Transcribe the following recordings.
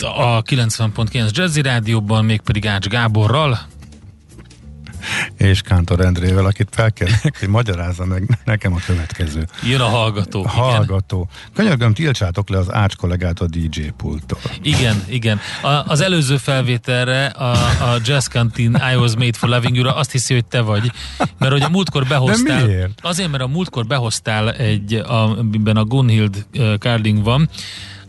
a 90.9 Jazzy Rádióban, mégpedig Ács Gáborral, és Kántor Endrével, akit felkérnek, hogy magyarázza meg nekem a következő. Jön a hallgató. Hallgató. Könyörgöm, tiltsátok le az Ács kollégát a DJ pulttól. Igen, igen. A, az előző felvételre a, a Jazz Canteen I Was Made for Loving You-ra azt hiszi, hogy te vagy. Mert hogy a múltkor behoztál... De miért? Azért, mert a múltkor behoztál egy, amiben a Gunhild Carding van,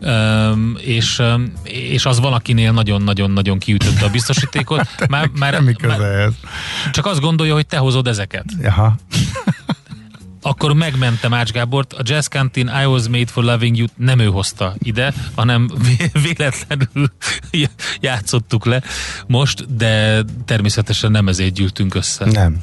Um, és, és az valakinél nagyon-nagyon-nagyon kiütötte a biztosítékot. Már, már, Semmi köze már, ez. Csak azt gondolja, hogy te hozod ezeket. Jaha. Akkor megmentem Ács Gábort, a Jazz Canteen I Was Made for Loving You nem ő hozta ide, hanem véletlenül játszottuk le most, de természetesen nem ezért gyűltünk össze. Nem.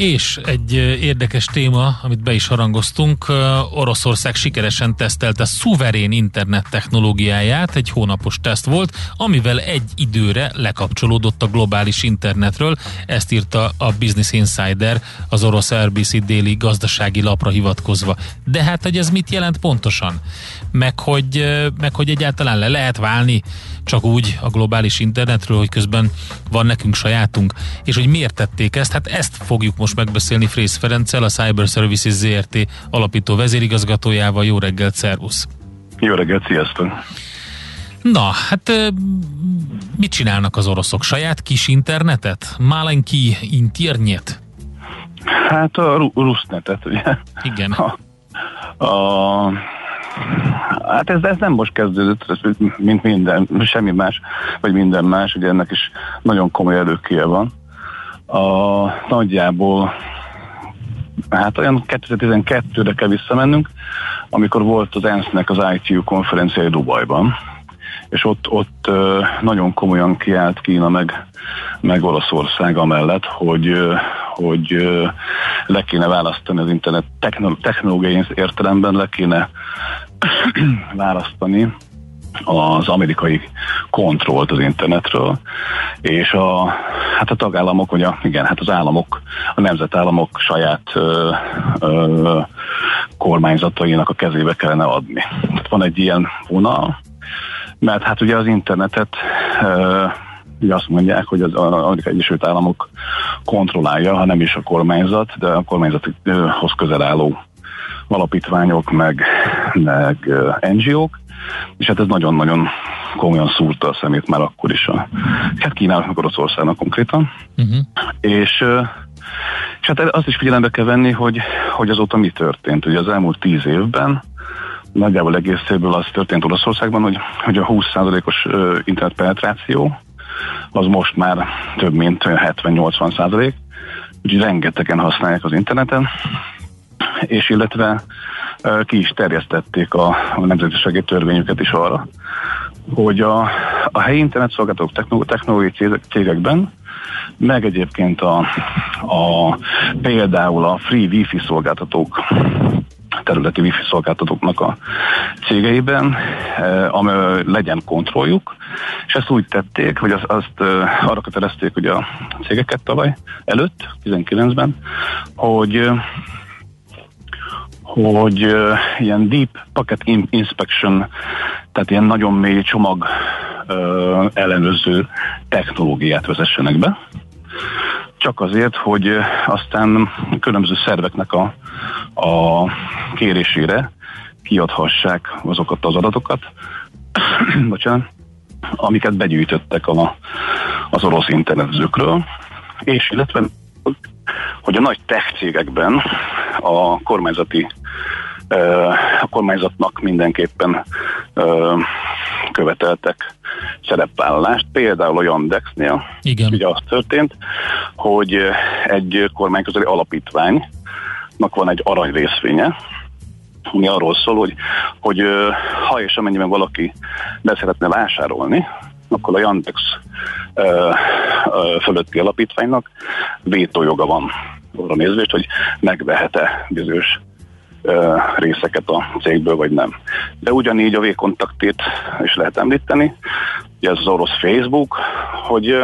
És egy érdekes téma, amit be is harangoztunk, Oroszország sikeresen tesztelte szuverén internet technológiáját, egy hónapos teszt volt, amivel egy időre lekapcsolódott a globális internetről, ezt írta a Business Insider az orosz RBC déli gazdasági lapra hivatkozva. De hát, hogy ez mit jelent pontosan? Meg hogy, meg hogy egyáltalán le lehet válni csak úgy a globális internetről, hogy közben van nekünk sajátunk, és hogy miért tették ezt, hát ezt fogjuk most megbeszélni Frész Ferenccel, a Cyber Services ZRT alapító vezérigazgatójával. Jó reggelt, szervusz! Jó reggelt, sziasztok! Na, hát mit csinálnak az oroszok? Saját kis internetet? Malenki internet? Hát a rusznetet, ugye? Igen. A, a Hát ez, ez nem most kezdődött, mint minden, semmi más, vagy minden más, ugye ennek is nagyon komoly előkéje van. A, nagyjából hát olyan 2012-re kell visszamennünk, amikor volt az ENSZ-nek az ITU konferenciája Dubajban, és ott, ott nagyon komolyan kiállt Kína meg, meg Olaszország amellett, hogy, hogy le kéne választani az internet technológiai értelemben, le kéne választani az amerikai kontrollt az internetről, és a, hát a tagállamok, vagy a, igen, hát az államok, a nemzetállamok saját ö, ö, kormányzatainak a kezébe kellene adni. Tehát van egy ilyen vonal, mert hát ugye az internetet ö, ugye azt mondják, hogy az Amerikai Egyesült Államok kontrollálja, ha nem is a kormányzat, de a kormányzathoz közel álló alapítványok, meg, meg NGO-k, és hát ez nagyon-nagyon komolyan szúrta a szemét már akkor is a, hát Kínának, Oroszországnak konkrétan. Uh-huh. És, és hát azt is figyelembe kell venni, hogy, hogy azóta mi történt. Ugye az elmúlt tíz évben nagyjából egészéből az történt Olaszországban, hogy, hogy a 20%-os internetpenetráció az most már több mint 70-80 százalék, úgyhogy rengetegen használják az interneten, és illetve ki is terjesztették a, a nemzetiségi törvényüket is arra, hogy a, a helyi internetszolgáltatók technológiai cégekben, meg egyébként a, a, például a free wifi szolgáltatók területi wifi szolgáltatóknak a cégeiben, ami legyen kontrolljuk, és ezt úgy tették, hogy azt, azt arra kötelezték hogy a cégeket tavaly előtt, 19-ben, hogy hogy uh, ilyen deep packet inspection, tehát ilyen nagyon mély csomag uh, ellenőrző technológiát vezessenek be. Csak azért, hogy aztán különböző szerveknek a, a kérésére kiadhassák azokat az adatokat, bocsánat, amiket begyűjtöttek a, az orosz internetezőkről, és illetve hogy a nagy tech cégekben a kormányzati a kormányzatnak mindenképpen követeltek szerepvállalást. Például a Yandexnél Igen. ugye az történt, hogy egy kormányközeli alapítványnak van egy arany részvénye, ami arról szól, hogy, hogy ha és amennyiben valaki be szeretne vásárolni, akkor a Yandex ö, ö, fölötti alapítványnak vétójoga van arra nézvést, hogy megvehet-e bizonyos részeket a cégből, vagy nem. De ugyanígy a V-kontaktét is lehet említeni, ugye ez az orosz Facebook, hogy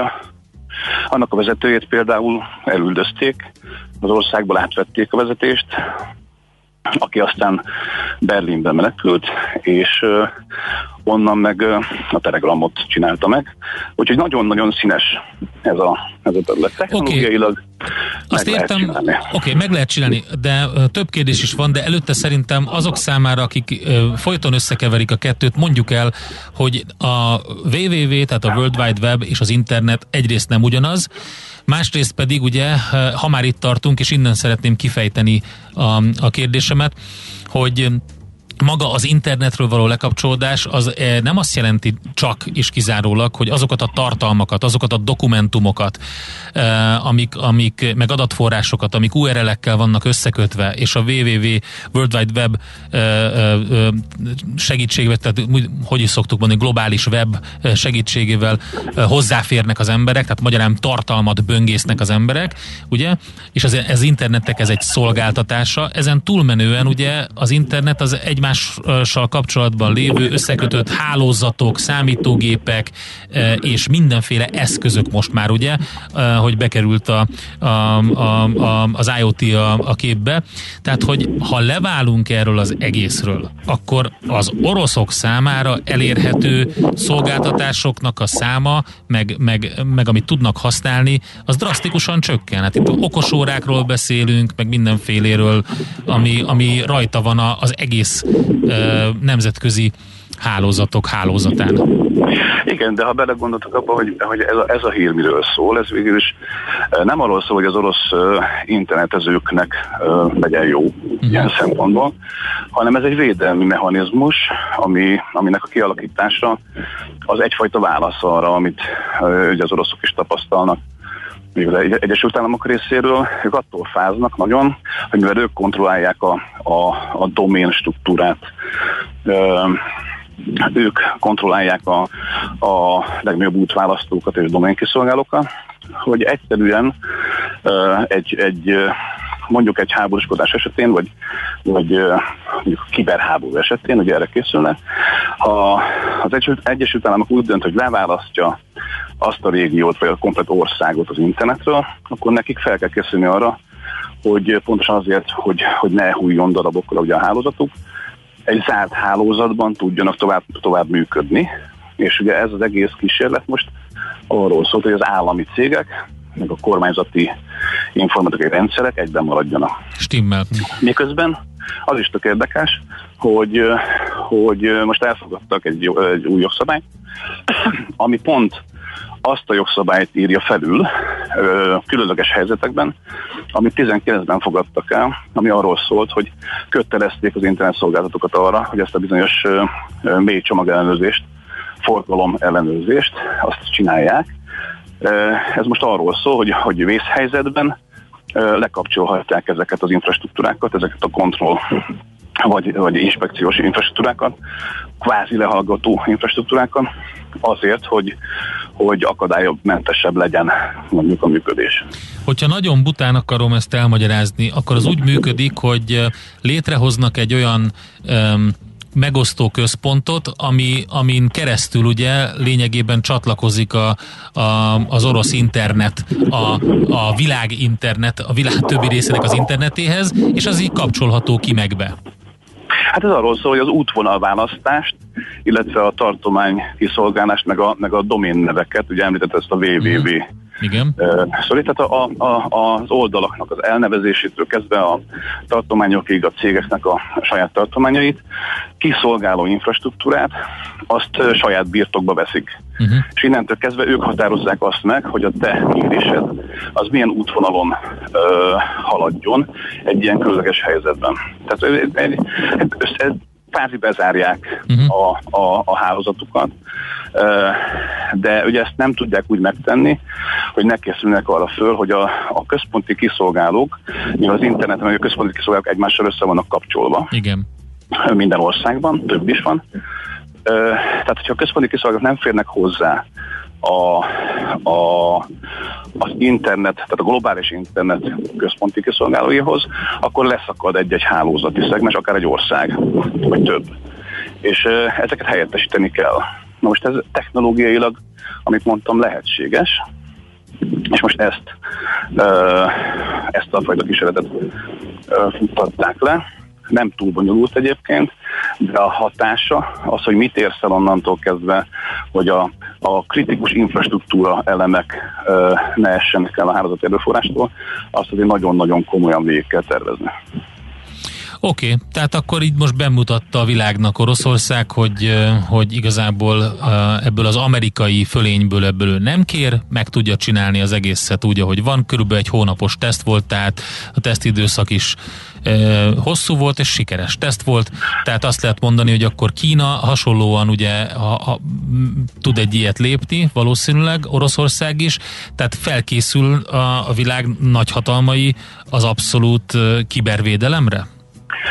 annak a vezetőjét például elüldözték, az országból átvették a vezetést, aki aztán Berlinbe menekült, és onnan meg a Telegramot csinálta meg. Úgyhogy nagyon-nagyon színes ez a, ez a terület. Technológiailag okay. Azt értem, oké, okay, meg lehet csinálni, de több kérdés is van, de előtte szerintem azok számára, akik folyton összekeverik a kettőt, mondjuk el, hogy a www, tehát a World Wide Web és az internet egyrészt nem ugyanaz, Másrészt pedig ugye, ha már itt tartunk, és innen szeretném kifejteni a, a kérdésemet, hogy maga az internetről való lekapcsolódás az eh, nem azt jelenti csak és kizárólag, hogy azokat a tartalmakat, azokat a dokumentumokat, eh, amik, amik meg adatforrásokat, amik URL-ekkel vannak összekötve, és a www World Wide Web eh, segítségével, tehát hogy is szoktuk mondani, globális web segítségével hozzáférnek az emberek, tehát magyarán tartalmat böngésznek az emberek, ugye, és az, ez internetnek ez egy szolgáltatása, ezen túlmenően ugye az internet az egy egymással kapcsolatban lévő összekötött hálózatok, számítógépek e, és mindenféle eszközök most már ugye, e, hogy bekerült a, a, a, a, az IoT a, a képbe. Tehát, hogy ha leválunk erről az egészről, akkor az oroszok számára elérhető szolgáltatásoknak a száma, meg, meg, meg amit tudnak használni, az drasztikusan csökken. Hát itt okosórákról beszélünk, meg mindenféléről, ami, ami rajta van az egész nemzetközi hálózatok hálózatán. Igen, de ha belegondoltak abba, hogy, hogy ez, a, ez a hír miről szól, ez végül is nem arról szól, hogy az orosz internetezőknek legyen jó uh-huh. ilyen szempontból, hanem ez egy védelmi mechanizmus, ami, aminek a kialakítása az egyfajta válasz arra, amit ugye az oroszok is tapasztalnak mivel Egyesült Államok részéről, ők attól fáznak nagyon, hogy mivel ők kontrollálják a, a, a domén struktúrát, ők kontrollálják a, a legnagyobb útválasztókat és doménkiszolgálókat, hogy egyszerűen egy, egy mondjuk egy háborúskodás esetén, vagy, vagy mondjuk kiberháború esetén, hogy erre készülne, ha az Egyesült Államok úgy dönt, hogy leválasztja azt a régiót, vagy a komplet országot az internetről, akkor nekik fel kell készülni arra, hogy pontosan azért, hogy, hogy ne hújjon darabokkal ugye a hálózatuk, egy zárt hálózatban tudjanak tovább, tovább működni, és ugye ez az egész kísérlet most arról szólt, hogy az állami cégek, meg a kormányzati informatikai rendszerek egyben maradjanak. Stimmel. Miközben az is tök érdekes, hogy, hogy most elfogadtak egy, egy új jogszabályt, ami pont azt a jogszabályt írja felül különleges helyzetekben, amit 19-ben fogadtak el, ami arról szólt, hogy kötelezték az internet szolgáltatókat arra, hogy ezt a bizonyos mély csomagellenőrzést, forgalom ellenőrzést, azt csinálják. Ez most arról szól, hogy, hogy vészhelyzetben lekapcsolhatják ezeket az infrastruktúrákat, ezeket a kontroll vagy, vagy inspekciós infrastruktúrákat, kvázi lehallgató infrastruktúrákat, azért, hogy, hogy akadálymentesebb legyen mondjuk a működés. Hogyha nagyon bután akarom ezt elmagyarázni, akkor az úgy működik, hogy létrehoznak egy olyan um, megosztó központot, ami, amin keresztül ugye lényegében csatlakozik a, a, az orosz internet, a, a világ internet, a világ többi részének az internetéhez, és az így kapcsolható ki meg be. Hát ez arról szól, hogy az útvonalválasztást, illetve a tartomány kiszolgálást, meg a, meg a domén neveket, ugye említett ezt a www Igen. szorít. Tehát a, a, az oldalaknak az elnevezésétől kezdve a tartományokig, a cégeknek a saját tartományait, kiszolgáló infrastruktúrát, azt saját birtokba veszik. Uh-huh. És innentől kezdve ők határozzák azt meg, hogy a te mérésed az milyen útvonalon ö, haladjon egy ilyen különleges helyzetben. Tehát egy, egy, kvázi bezárják uh-huh. a, a, a hálózatukat, de ugye ezt nem tudják úgy megtenni, hogy ne készülnek arra föl, hogy a, a központi kiszolgálók, mivel az interneten a központi kiszolgálók egymással össze vannak kapcsolva. Igen. Minden országban, több is van. Tehát, hogyha a központi kiszolgálók nem férnek hozzá a, a, az internet, tehát a globális internet központi kiszolgálóihoz, akkor leszakad egy-egy hálózati szegmens, akár egy ország, vagy több. És ezeket helyettesíteni kell. Na most ez technológiailag, amit mondtam, lehetséges, és most ezt, ezt a fajta kísérletet futtatták le, nem túl bonyolult egyébként, de a hatása az, hogy mit érsz el onnantól kezdve, hogy a, a kritikus infrastruktúra elemek ö, ne essenek el a hálózat erőforrástól, azt azért nagyon-nagyon komolyan végig kell tervezni. Oké, okay, tehát akkor így most bemutatta a világnak Oroszország, hogy, hogy igazából ebből az amerikai fölényből ebből nem kér, meg tudja csinálni az egészet úgy, ahogy van. Körülbelül egy hónapos teszt volt, tehát a tesztidőszak is hosszú volt és sikeres teszt volt, tehát azt lehet mondani, hogy akkor Kína hasonlóan ugye ha, ha, tud egy ilyet lépni, valószínűleg Oroszország is, tehát felkészül a, a világ nagyhatalmai az abszolút kibervédelemre?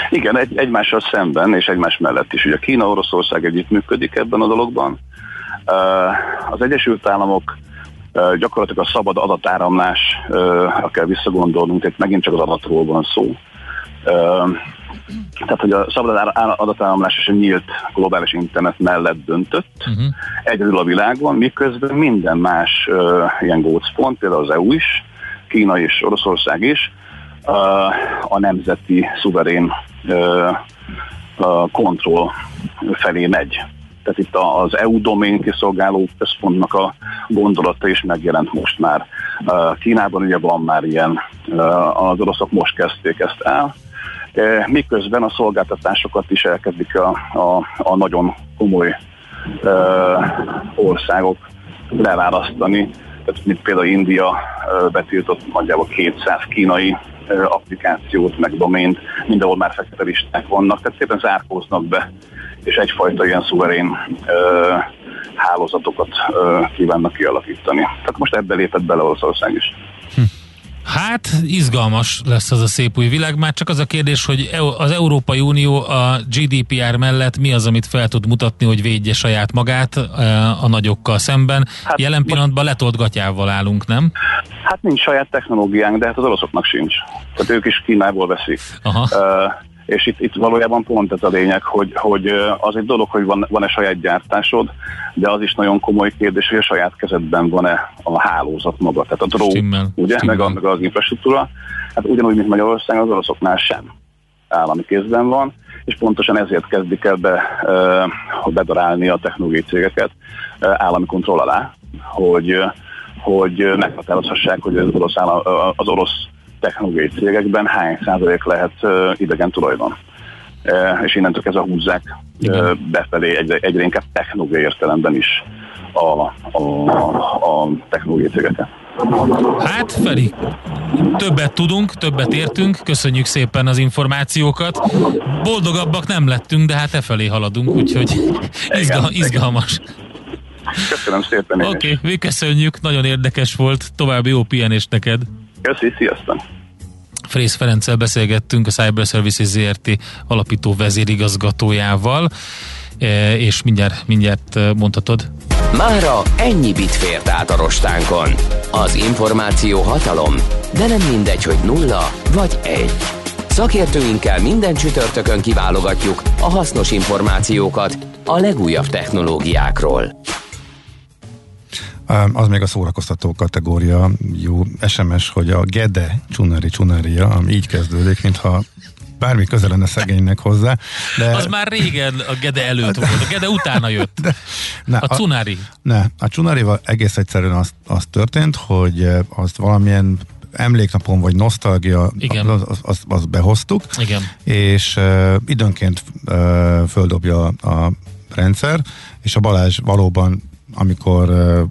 Igen, egy, egymással szemben és egymás mellett is. Ugye Kína-Oroszország együttműködik ebben a dologban. Az Egyesült Államok gyakorlatilag a szabad adatáramlásra kell visszagondolnunk, tehát megint csak az adatról van szó. Tehát, hogy a szabad adatáramlás és a nyílt globális internet mellett döntött, uh-huh. egyedül a világon, miközben minden más uh, ilyen gócpont, például az EU is, Kína és Oroszország is, a nemzeti szuverén kontroll felé megy. Tehát itt az EU domén kiszolgáló központnak a gondolata is megjelent most már. Kínában ugye van már ilyen, az oroszok most kezdték ezt el, miközben a szolgáltatásokat is elkezdik a, a, a nagyon komoly országok leválasztani. Tehát, mint például India betiltott nagyjából 200 kínai applikációt, meg domént, mindenhol már fekete listák vannak, tehát szépen zárkóznak be, és egyfajta ilyen szuverén hálózatokat kívánnak kialakítani. Tehát most ebbe lépett bele Oroszország is. Hm. Hát izgalmas lesz az a szép új világ, már csak az a kérdés, hogy az Európai Unió a GDPR mellett mi az, amit fel tud mutatni, hogy védje saját magát a nagyokkal szemben. Hát Jelen pillanatban letolt gatyával állunk, nem? Hát nincs saját technológiánk, de hát az oroszoknak sincs. Tehát ők is Kínából veszik. Aha. Uh, és itt, itt valójában pont ez a lényeg, hogy, hogy az egy dolog, hogy van, van-e saját gyártásod, de az is nagyon komoly kérdés, hogy a saját kezedben van-e a hálózat maga, tehát a dró, stimmel, ugye, stimmel. Meg, a, meg az infrastruktúra. Hát ugyanúgy, mint Magyarország, az oroszoknál sem állami kézben van, és pontosan ezért kezdik el be, bedarálni a technológiai cégeket állami kontroll alá, hogy, hogy meghatározhassák, hogy az orosz, állam, az orosz technológiai cégekben hány százalék lehet idegen tulajdon. És innentől kezdve húzzák Igen. befelé egyre, egyre inkább technológiai értelemben is a, a, a technológiai cégeket. Hát, Feri, többet tudunk, többet értünk, köszönjük szépen az információkat. Boldogabbak nem lettünk, de hát e felé haladunk, úgyhogy izgal, izgalmas. Köszönöm szépen. Oké, okay, mi köszönjük, nagyon érdekes volt, további jó pihenést neked. Köszi, sziasztok! Frész Ferenccel beszélgettünk a Cyber Services ZRT alapító vezérigazgatójával, e, és mindjárt, mindjárt e, mondhatod. Mára ennyi bit fért át a rostánkon. Az információ hatalom, de nem mindegy, hogy nulla vagy egy. Szakértőinkkel minden csütörtökön kiválogatjuk a hasznos információkat a legújabb technológiákról. Az még a szórakoztató kategória, jó SMS, hogy a Gede Csunari Csunaria, ami így kezdődik, mintha bármi közel lenne szegénynek hozzá. De... Az már régen a Gede előtt volt, a Gede utána jött. De, ne, a Cunari. Ne, a Cunarival egész egyszerűen az, az történt, hogy eh, azt valamilyen emléknapon vagy nosztalgia, Igen. Az, az, az, az behoztuk, Igen. és uh, időnként uh, földobja a rendszer, és a Balázs valóban, amikor uh,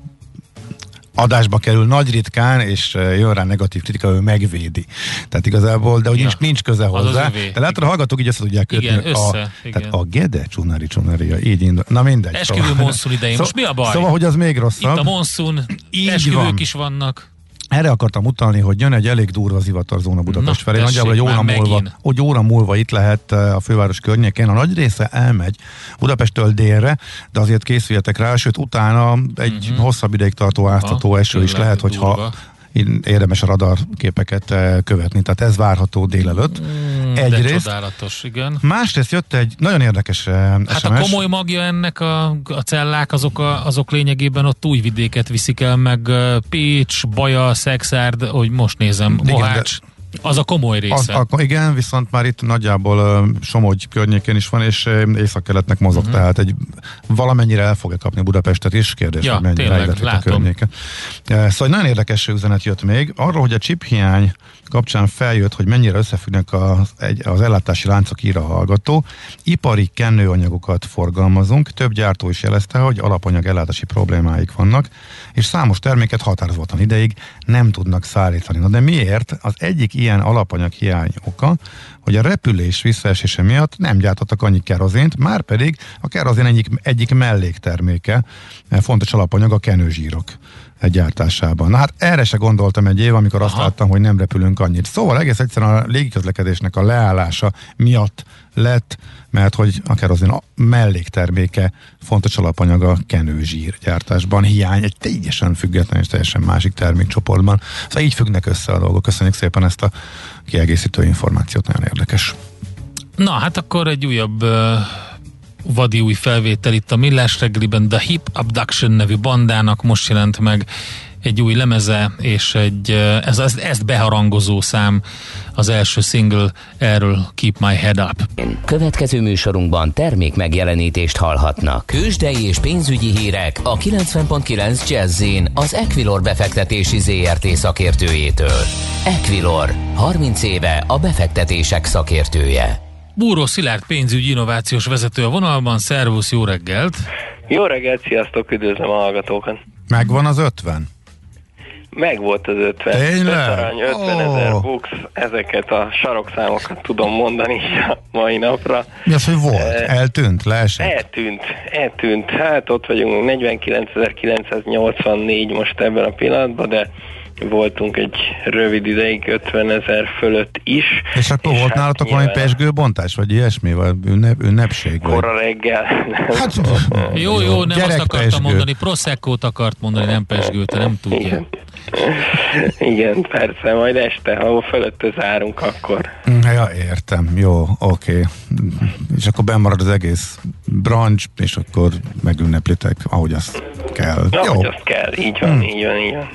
adásba kerül nagy ritkán, és jön rá negatív kritika, ő megvédi. Tehát igazából, de hogy ja. nincs, nincs köze hozzá. De látod, a hallgatók így össze tudják kötni. Igen, össze, a, igen. Tehát a Gede Csunari Csunaria, így indul. Na mindegy. Esküvő szóval. monszun idején, most mi a baj? Szóval, hogy az még rosszabb. Itt a monszun, esküvők van. is vannak. Erre akartam utalni, hogy jön egy elég durva zivatarzóna Budapest felé. Nagyjából egy óra, múlva, egy óra múlva itt lehet eh, a főváros környékén. A nagy része elmegy Budapesttől délre, de azért készüljetek rá, sőt utána egy uh-huh. hosszabb ideig tartó áztató eső is lehet, hogyha érdemes a radar képeket eh, követni, tehát ez várható délelőtt. Mm, Egyrészt. Csodálatos, igen. Másrészt jött egy nagyon érdekes SMS. Eh, hát a komoly magja ennek a, a cellák, azok, a, azok lényegében ott új vidéket viszik el, meg eh, Pécs, Baja, Szexárd, hogy most nézem, Mohács. Igen, de az a komoly része. Az, a, igen, viszont már itt nagyjából uh, Somogy környékén is van, és uh, észak-keletnek mozog, uh-huh. tehát egy valamennyire el fogja kapni Budapestet is, kérdés, ja, hogy mennyire tényleg, a környéken. Uh, szóval nagyon érdekes üzenet jött még, arról, hogy a chip hiány kapcsán feljött, hogy mennyire összefüggnek az, egy, az ellátási láncok ír a hallgató. Ipari kenőanyagokat forgalmazunk, több gyártó is jelezte, hogy alapanyag ellátási problémáik vannak, és számos terméket határozottan ideig nem tudnak szállítani. Na de miért? Az egyik ilyen alapanyag hiány oka, hogy a repülés visszaesése miatt nem gyártottak annyi kerozént, már pedig a kerozén egyik, egyik mellékterméke, fontos alapanyag a kenőzsírok gyártásában. Na hát erre se gondoltam egy év, amikor Aha. azt láttam, hogy nem repülünk annyit. Szóval egész egyszerűen a légiközlekedésnek a leállása miatt lett, mert hogy a kerozin a mellékterméke fontos alapanyag a kenőzsír gyártásban hiány egy teljesen független és teljesen másik termékcsoportban. Szóval így függnek össze a dolgok. Köszönjük szépen ezt a kiegészítő információt, nagyon érdekes. Na, hát akkor egy újabb uh vadi új felvétel itt a Millás reggeliben, The Hip Abduction nevű bandának most jelent meg egy új lemeze, és egy, ez, ez, ezt beharangozó szám az első single erről Keep My Head Up. Következő műsorunkban termék megjelenítést hallhatnak. Kősdei és pénzügyi hírek a 90.9 jazz az Equilor befektetési ZRT szakértőjétől. Equilor, 30 éve a befektetések szakértője. Búró Szilárd pénzügyi innovációs vezető a vonalban. Szervusz, jó reggelt! Jó reggelt, sziasztok, üdvözlöm a hallgatókat! Megvan az 50? Meg volt az 50. Tényleg? Arany, 50 ezer oh. books, ezeket a sarokszámokat tudom mondani a mai napra. Mi az, hogy volt? Eltűnt? Leesett? Eltűnt, eltűnt. Hát ott vagyunk 49.984 most ebben a pillanatban, de voltunk egy rövid ideig 50 ezer fölött is. És akkor és volt hát nálatok valami pesgőbontás, vagy ilyesmi, vagy ünnep, ünnepség? Kora vagy? reggel. Hát, jó, jó, nem azt akartam pesgő. mondani, Prosecco-t akart mondani, nem pesgőt, nem tudja. Igen. Igen, persze, majd este, ha fölött zárunk, akkor. Ja, értem, jó, oké. Okay. És akkor bemarad az egész branch, és akkor megünneplitek, ahogy azt kell. Ahogy jó. azt kell, így van, hmm. így van, így van.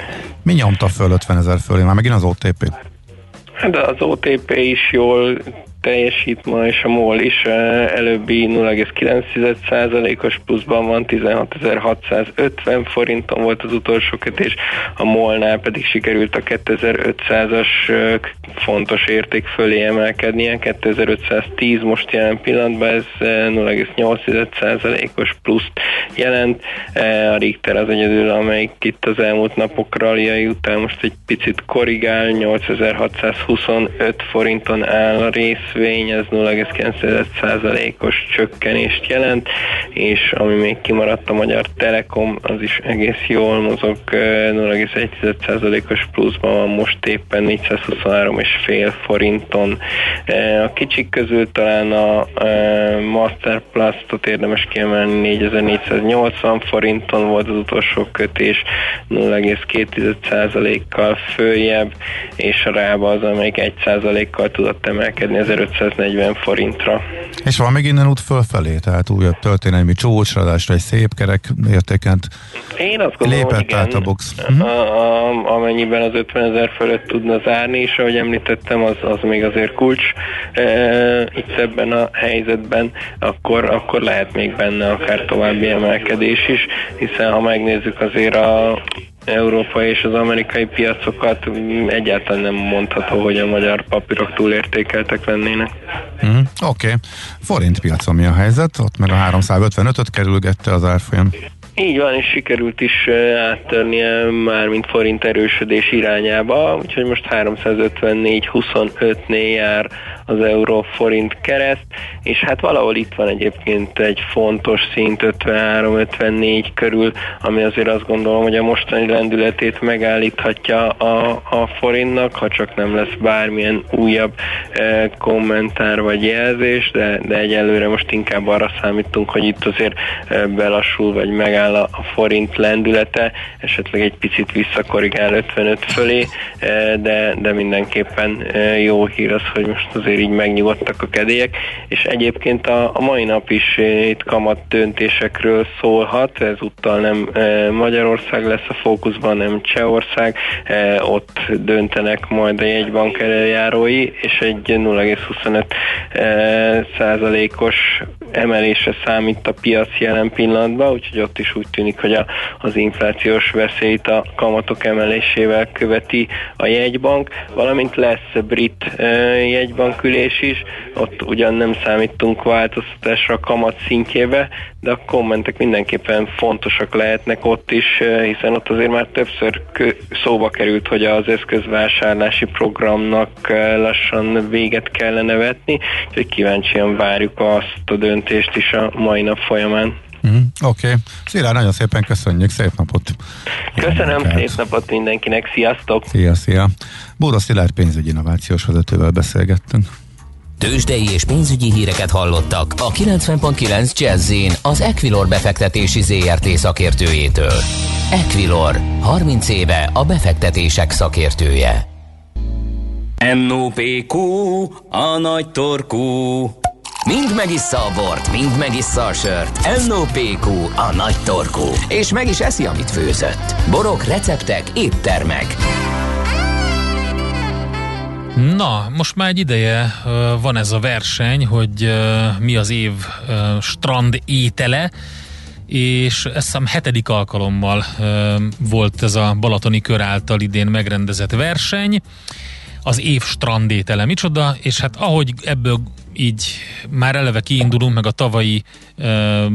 Mi nyomta föl 50 ezer fölé? Már megint az OTP? Hát de az OTP is jól teljesít ma, és a MOL is előbbi 0,9%-os pluszban van, 16.650 forinton volt az utolsó kötés, a MOL-nál pedig sikerült a 2500-as fontos érték fölé emelkednie, 2510 most jelen pillanatban, ez 0,8%-os pluszt jelent. A Richter az egyedül, amelyik itt az elmúlt napok ralliai után most egy picit korrigál, 8625 forinton áll a rész, részvény, ez 0,9%-os csökkenést jelent, és ami még kimaradt a Magyar Telekom, az is egész jól mozog, 0,1%-os pluszban van most éppen 423,5 forinton. A kicsik közül talán a Master Plus-ot érdemes kiemelni, 4480 forinton volt az utolsó kötés, 0,2%-kal följebb, és a rába az, amelyik 1%-kal tudott emelkedni, 1000 2540 forintra. És van még innen út fölfelé, tehát újabb történelmi csúcsradásra egy szép kerek értékent Én azt gondolom, lépett igen, át a box. A, a, amennyiben az 50 ezer fölött tudna zárni, és ahogy említettem, az, az még azért kulcs e, itt ebben a helyzetben, akkor, akkor lehet még benne akár további emelkedés is, hiszen ha megnézzük azért a európai és az amerikai piacokat egyáltalán nem mondható, hogy a magyar papírok túlértékeltek lennének. Mm, Oké. Okay. Forint piacon mi a helyzet? Ott meg a 355-öt kerülgette az árfolyam. Így van, és sikerült is áttörnie már mint forint erősödés irányába, úgyhogy most 354-25-nél jár az euró forint kereszt, és hát valahol itt van egyébként egy fontos szint 53-54 körül, ami azért azt gondolom, hogy a mostani lendületét megállíthatja a, a forintnak, ha csak nem lesz bármilyen újabb e, kommentár vagy jelzés, de, de egyelőre most inkább arra számítunk, hogy itt azért e, belassul vagy megáll a, a forint lendülete, esetleg egy picit visszakorrigál 55 fölé, e, de, de mindenképpen e, jó hír az, hogy most azért így megnyugodtak a kedélyek, és egyébként a, a mai nap is itt kamat döntésekről szólhat, ezúttal nem Magyarország lesz a fókuszban, nem Csehország, ott döntenek majd a jegybank eljárói, és egy 0,25 e, százalékos emelésre számít a piac jelen pillanatban, úgyhogy ott is úgy tűnik, hogy a, az inflációs veszélyt a kamatok emelésével követi a jegybank, valamint lesz brit jegybankülés is, ott ugyan nem számítunk változtatásra a kamat szintjébe, de a kommentek mindenképpen fontosak lehetnek ott is, hiszen ott azért már többször szóba került, hogy az eszközvásárlási programnak lassan véget kellene vetni, úgyhogy kíváncsian várjuk azt a döntést is a mai nap folyamán. Mm, Oké. Okay. Szilárd, nagyon szépen köszönjük, szép napot! Köszönöm, szép napot mindenkinek, sziasztok! Szia, szia! Bóra Szilárd pénzügyi innovációs vezetővel beszélgettünk. Tőzsdei és pénzügyi híreket hallottak a 90.9 jazz az Equilor befektetési ZRT szakértőjétől. Equilor, 30 éve a befektetések szakértője. NOPQ, a nagy torkú. Mind megissza a bort, mind megissza a sört. NOPQ, a nagy torkú. És meg is eszi, amit főzött. Borok, receptek, éttermek. Na, most már egy ideje van ez a verseny, hogy mi az év strand étele, és ezt hiszem hetedik alkalommal volt ez a Balatoni kör által idén megrendezett verseny. Az év strandétele micsoda, és hát ahogy ebből így már eleve kiindulunk, meg a tavalyi ö,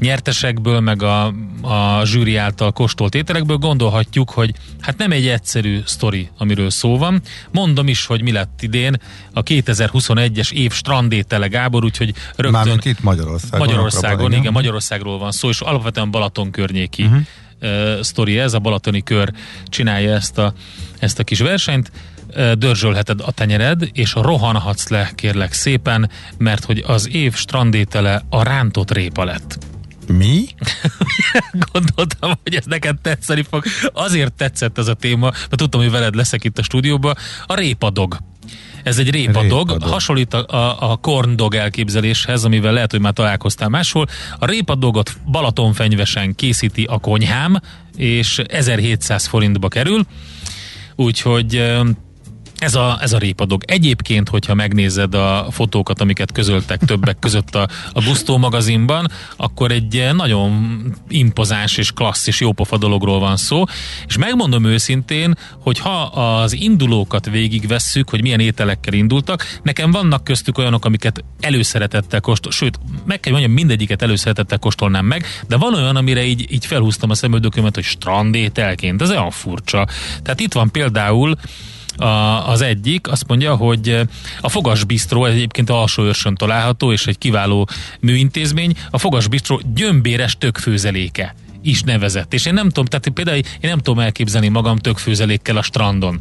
nyertesekből, meg a, a zsűri által kóstolt ételekből gondolhatjuk, hogy hát nem egy egyszerű sztori, amiről szó van. Mondom is, hogy mi lett idén a 2021-es év strandétele Gábor, úgyhogy rögtön... Mármint itt Magyarországon. Magyarországon, igen, Magyarországról van szó, és alapvetően Balaton környéki uh-huh. uh, sztori ez, a Balatoni kör csinálja ezt a, ezt a kis versenyt dörzsölheted a tenyered, és rohanhatsz le, kérlek szépen, mert hogy az év strandétele a rántott répa lett. Mi? Gondoltam, hogy ez neked tetszeni fog. Azért tetszett ez a téma, mert tudtam, hogy veled leszek itt a stúdióban. A répadog. Ez egy répadog, répadog. hasonlít a, a, a corn dog elképzeléshez, amivel lehet, hogy már találkoztál máshol. A répadogot Balatonfenyvesen készíti a konyhám, és 1700 forintba kerül, úgyhogy ez a, ez a répadog. Egyébként, hogyha megnézed a fotókat, amiket közöltek többek között a, a Gusto magazinban, akkor egy nagyon impozáns és klassz és jópofa dologról van szó, és megmondom őszintén, hogy ha az indulókat végigvesszük, hogy milyen ételekkel indultak, nekem vannak köztük olyanok, amiket előszeretettel kóstol, sőt, meg kell mondjam, mindegyiket előszeretettel kóstolnám meg, de van olyan, amire így, így felhúztam a szemöldökömet, hogy strandételként, ez olyan furcsa. Tehát itt van például a, az egyik azt mondja, hogy a Fogas Bistro egyébként a alsó található, és egy kiváló műintézmény. A Fogas Bistro gyömbéres tökfőzeléke is nevezett. És én nem tudom, tehát például én nem tudom elképzelni magam tökfőzelékkel a strandon.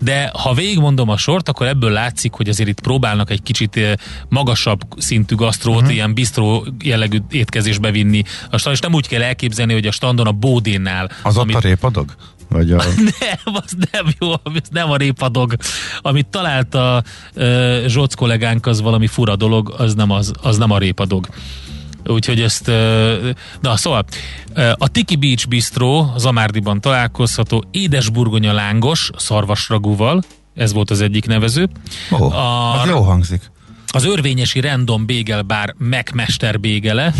De ha végigmondom a sort, akkor ebből látszik, hogy azért itt próbálnak egy kicsit magasabb szintű gasztrót, uh-huh. ilyen bistró jellegű étkezésbe vinni a strand, és nem úgy kell elképzelni, hogy a strandon a bódénnál. Az amit, ott a répadog? Vagy a... nem, az nem jó, az nem a répadog. Amit talált a uh, Zsoc kollégánk, az valami fura dolog, az nem, az, az nem a répadog. Úgyhogy ezt, na szóval, a Tiki Beach Bistro az Amárdiban találkozható édes burgonya lángos szarvasragúval, ez volt az egyik nevező. Ó, a, az jó hangzik. Az örvényesi Random Bagel Bar megmester bégele,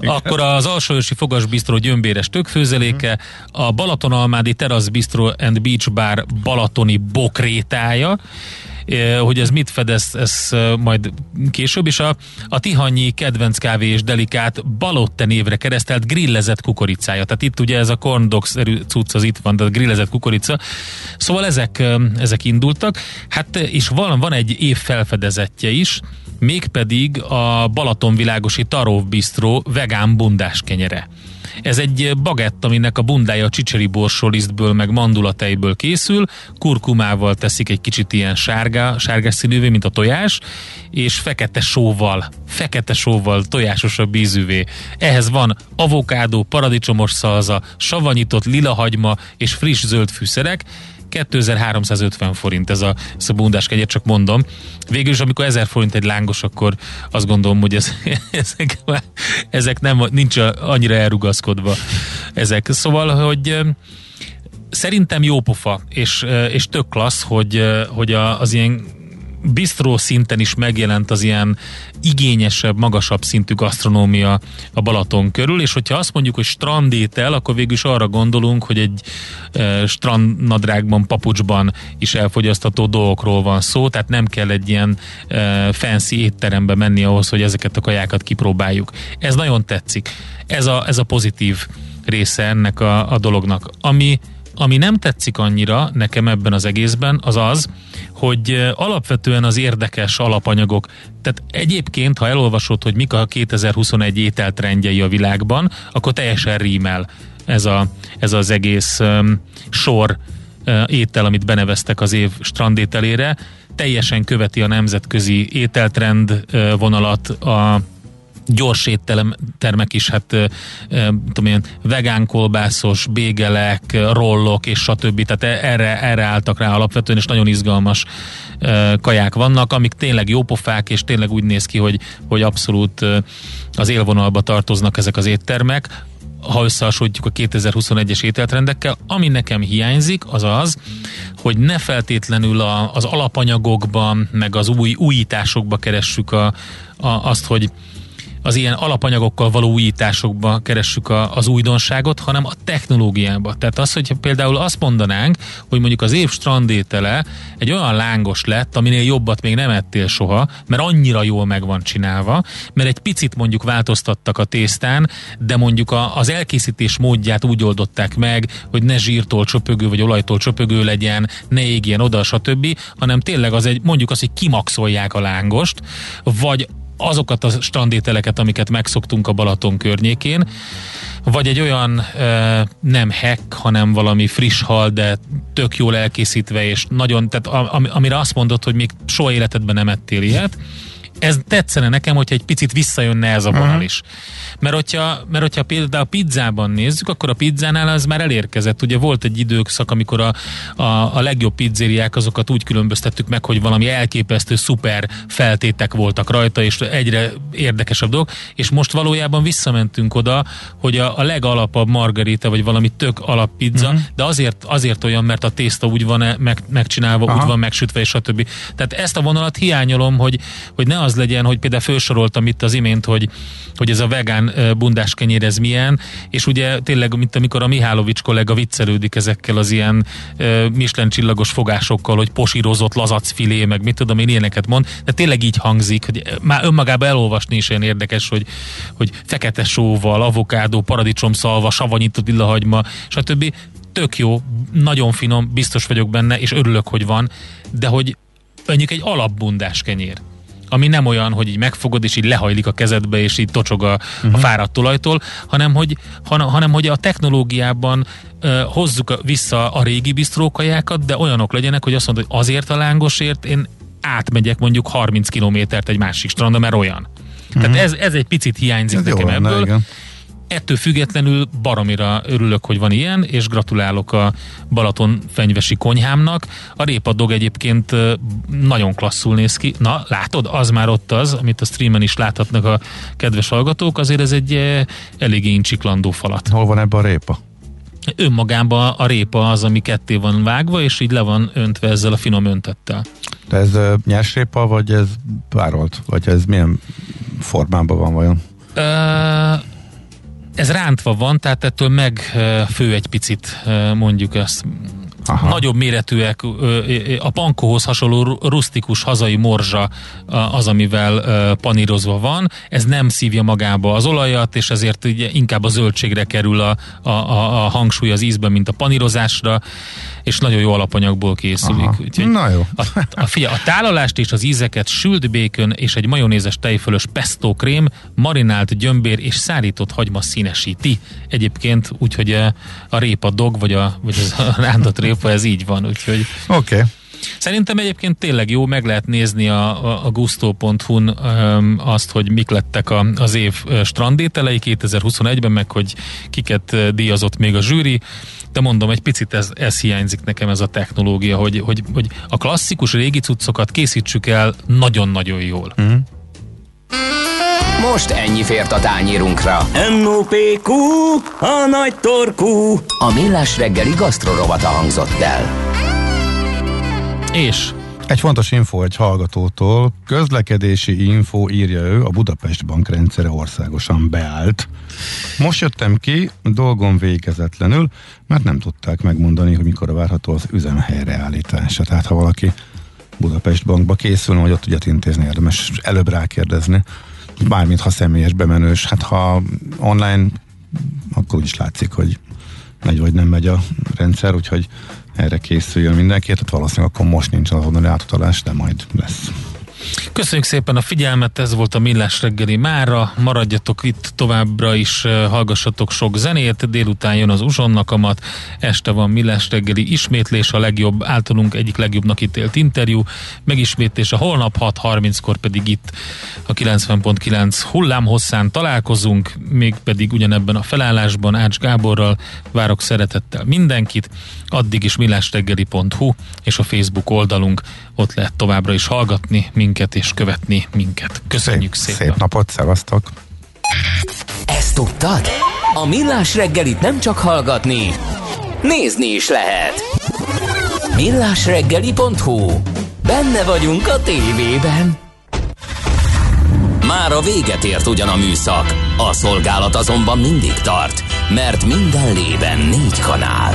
akkor az Alsóősi Fogas Bistro gyömbéres tökfőzeléke, a Balatonalmádi Terrace Bistro and Beach Bar balatoni bokrétája, hogy ez mit fedez, ez majd később, és a, a Tihanyi kedvenc kávé és delikát Balotte névre keresztelt grillezett kukoricája. Tehát itt ugye ez a corn dogs cucc az itt van, de a grillezett kukorica. Szóval ezek, ezek indultak. Hát és van, van egy év felfedezetje is, mégpedig a Balatonvilágosi Tarov Bistro vegán bundás kenyere. Ez egy bagett, aminek a bundája csicseri borsolisztből, meg mandulatejből készül, kurkumával teszik egy kicsit ilyen sárga, sárgás színűvé, mint a tojás, és fekete sóval, fekete sóval tojásosabb ízűvé. Ehhez van avokádó, paradicsomos szalza, savanyított lilahagyma és friss zöld fűszerek, 2350 forint ez a, ez a kegyet, csak mondom. Végül is, amikor 1000 forint egy lángos, akkor azt gondolom, hogy ez, ezek, ezek nem, nincs annyira elrugaszkodva ezek. Szóval, hogy szerintem jó pofa, és, és tök klassz, hogy, hogy az ilyen bistró szinten is megjelent az ilyen igényesebb, magasabb szintű gasztronómia a Balaton körül, és hogyha azt mondjuk, hogy strandétel, akkor végül is arra gondolunk, hogy egy e, strandnadrágban, papucsban is elfogyasztható dolgokról van szó, tehát nem kell egy ilyen e, fancy étterembe menni ahhoz, hogy ezeket a kajákat kipróbáljuk. Ez nagyon tetszik. Ez a, ez a pozitív része ennek a, a dolognak. Ami ami nem tetszik annyira nekem ebben az egészben, az az, hogy alapvetően az érdekes alapanyagok, tehát egyébként, ha elolvasod, hogy mik a 2021 ételtrendjei a világban, akkor teljesen rímel ez, a, ez az egész um, sor uh, étel, amit beneveztek az év strandételére, teljesen követi a nemzetközi ételtrend uh, vonalat, a gyors éttermek is, hát tudom én, vegán kolbászos, bégelek, rollok és stb. Tehát e, erre, erre álltak rá alapvetően, és nagyon izgalmas kaják vannak, amik tényleg jópofák, és tényleg úgy néz ki, hogy, hogy abszolút az élvonalba tartoznak ezek az éttermek, ha összehasonlítjuk a 2021-es ételtrendekkel, ami nekem hiányzik, az az, hogy ne feltétlenül a, az alapanyagokban, meg az új újításokba keressük a, a, azt, hogy az ilyen alapanyagokkal való újításokba keressük a, az újdonságot, hanem a technológiába. Tehát az, hogy például azt mondanánk, hogy mondjuk az év strandétele egy olyan lángos lett, aminél jobbat még nem ettél soha, mert annyira jól meg van csinálva, mert egy picit mondjuk változtattak a tésztán, de mondjuk a, az elkészítés módját úgy oldották meg, hogy ne zsírtól csöpögő vagy olajtól csöpögő legyen, ne égjen oda, stb., hanem tényleg az egy, mondjuk az, hogy kimaxolják a lángost, vagy azokat a strandételeket, amiket megszoktunk a Balaton környékén, vagy egy olyan e, nem hack, hanem valami friss hal, de tök jól elkészítve, és nagyon, tehát am, amire azt mondod, hogy még soha életedben nem ettél ilyet, ez tetszene nekem, hogyha egy picit visszajönne ez a vonal uh-huh. is. Mert hogyha, mert hogyha például a pizzában nézzük, akkor a pizzánál az már elérkezett. Ugye volt egy időszak, amikor a, a, a legjobb pizzériák azokat úgy különböztettük meg, hogy valami elképesztő szuper feltétek voltak rajta, és egyre érdekesebb dolog, és most valójában visszamentünk oda, hogy a, a legalapabb margarita, vagy valami tök alap pizza, uh-huh. de azért, azért olyan, mert a tészta úgy van meg, megcsinálva, Aha. úgy van megsütve, és stb. Tehát ezt a vonalat hiányolom, hogy, hogy ne az legyen, hogy például felsoroltam itt az imént, hogy, hogy ez a vegán bundás kenyér ez milyen, és ugye tényleg, mint amikor a Mihálovics kollega viccelődik ezekkel az ilyen uh, Michelin csillagos fogásokkal, hogy posírozott lazacfilé, meg mit tudom én ilyeneket mond, de tényleg így hangzik, hogy már önmagában elolvasni is ilyen érdekes, hogy, hogy fekete sóval, avokádó, paradicsomszalva, savanyított villahagyma, stb. Tök jó, nagyon finom, biztos vagyok benne, és örülök, hogy van, de hogy mondjuk egy alapbundás kenyér ami nem olyan, hogy így megfogod, és így lehajlik a kezedbe, és így tocsog a, uh-huh. a mhm. fáradt tulajtól, hanem hogy, hanem, hanem hogy a technológiában uh, hozzuk vissza a régi bistrókajákat, de olyanok legyenek, hogy azt mondod, hogy azért a lángosért én átmegyek mondjuk 30 kilométert egy másik strandra, mert olyan. Uh-huh. Tehát ez, ez egy picit hiányzik ez nekem ebből. Igen ettől függetlenül baromira örülök, hogy van ilyen, és gratulálok a Balaton fenyvesi konyhámnak. A répadog egyébként nagyon klasszul néz ki. Na, látod, az már ott az, amit a streamen is láthatnak a kedves hallgatók, azért ez egy eléggé incsiklandó falat. Hol van ebben a répa? Önmagában a répa az, ami ketté van vágva, és így le van öntve ezzel a finom öntettel. De ez uh, nyers répa, vagy ez párolt? Vagy ez milyen formában van vajon? Ez rántva van, tehát ettől megfő egy picit, mondjuk ezt. Aha. Nagyobb méretűek, a pankóhoz hasonló rustikus hazai morzsa az, amivel panírozva van. Ez nem szívja magába az olajat, és ezért inkább a zöldségre kerül a, a, a, a hangsúly az ízben, mint a panírozásra és nagyon jó alapanyagból készülik. Úgyhogy Na jó. A, a, figyelj, a tálalást és az ízeket sült békön és egy majonézes tejfölös pesto krém, marinált gyömbér és szárított hagyma színesíti. Egyébként úgyhogy a, a répa dog, vagy a, vagy az a rántott répa, ez így van. Úgyhogy Oké. Okay. Szerintem egyébként tényleg jó, meg lehet nézni a, a, a gusto.hu-n um, azt, hogy mik lettek a, az év strandételei 2021-ben, meg hogy kiket díjazott még a zsűri de mondom, egy picit ez, ez hiányzik nekem ez a technológia, hogy, hogy, hogy a klasszikus régi cuccokat készítsük el nagyon-nagyon jól. Mm. Most ennyi fért a tányírunkra. M.O.P.Q. A nagy torkú. A millás reggeli gasztrorovata hangzott el. És egy fontos info egy hallgatótól. Közlekedési info írja ő, a Budapest Bank rendszere országosan beállt. Most jöttem ki, dolgom végezetlenül, mert nem tudták megmondani, hogy mikor várható az üzem helyreállítása. Tehát ha valaki Budapest Bankba készül, hogy ott tudját intézni, érdemes előbb rákérdezni. Bármint ha személyes bemenős, hát ha online, akkor is látszik, hogy megy vagy nem megy a rendszer, úgyhogy erre készüljön mindenki, tehát valószínűleg akkor most nincs azonnali átutalás, de majd lesz. Köszönjük szépen a figyelmet, ez volt a Millás reggeli mára, maradjatok itt továbbra is, hallgassatok sok zenét, délután jön az uzsonnakamat, este van Millás reggeli ismétlés, a legjobb, általunk egyik legjobbnak ítélt interjú, megismétlés a holnap 6.30-kor pedig itt a 90.9 hullámhosszán találkozunk, még pedig ugyanebben a felállásban Ács Gáborral. Várok szeretettel mindenkit, addig is millásreggeli.hu és a Facebook oldalunk, ott lehet továbbra is hallgatni minket és követni minket. Köszönjük szép, szépen! Szép napot, szevasztok! Ezt tudtad? A Millás reggelit nem csak hallgatni, nézni is lehet. millásreggeli.hu Benne vagyunk a tévében. Már a véget ért ugyan a műszak, a szolgálat azonban mindig tart, mert minden lében négy kanál.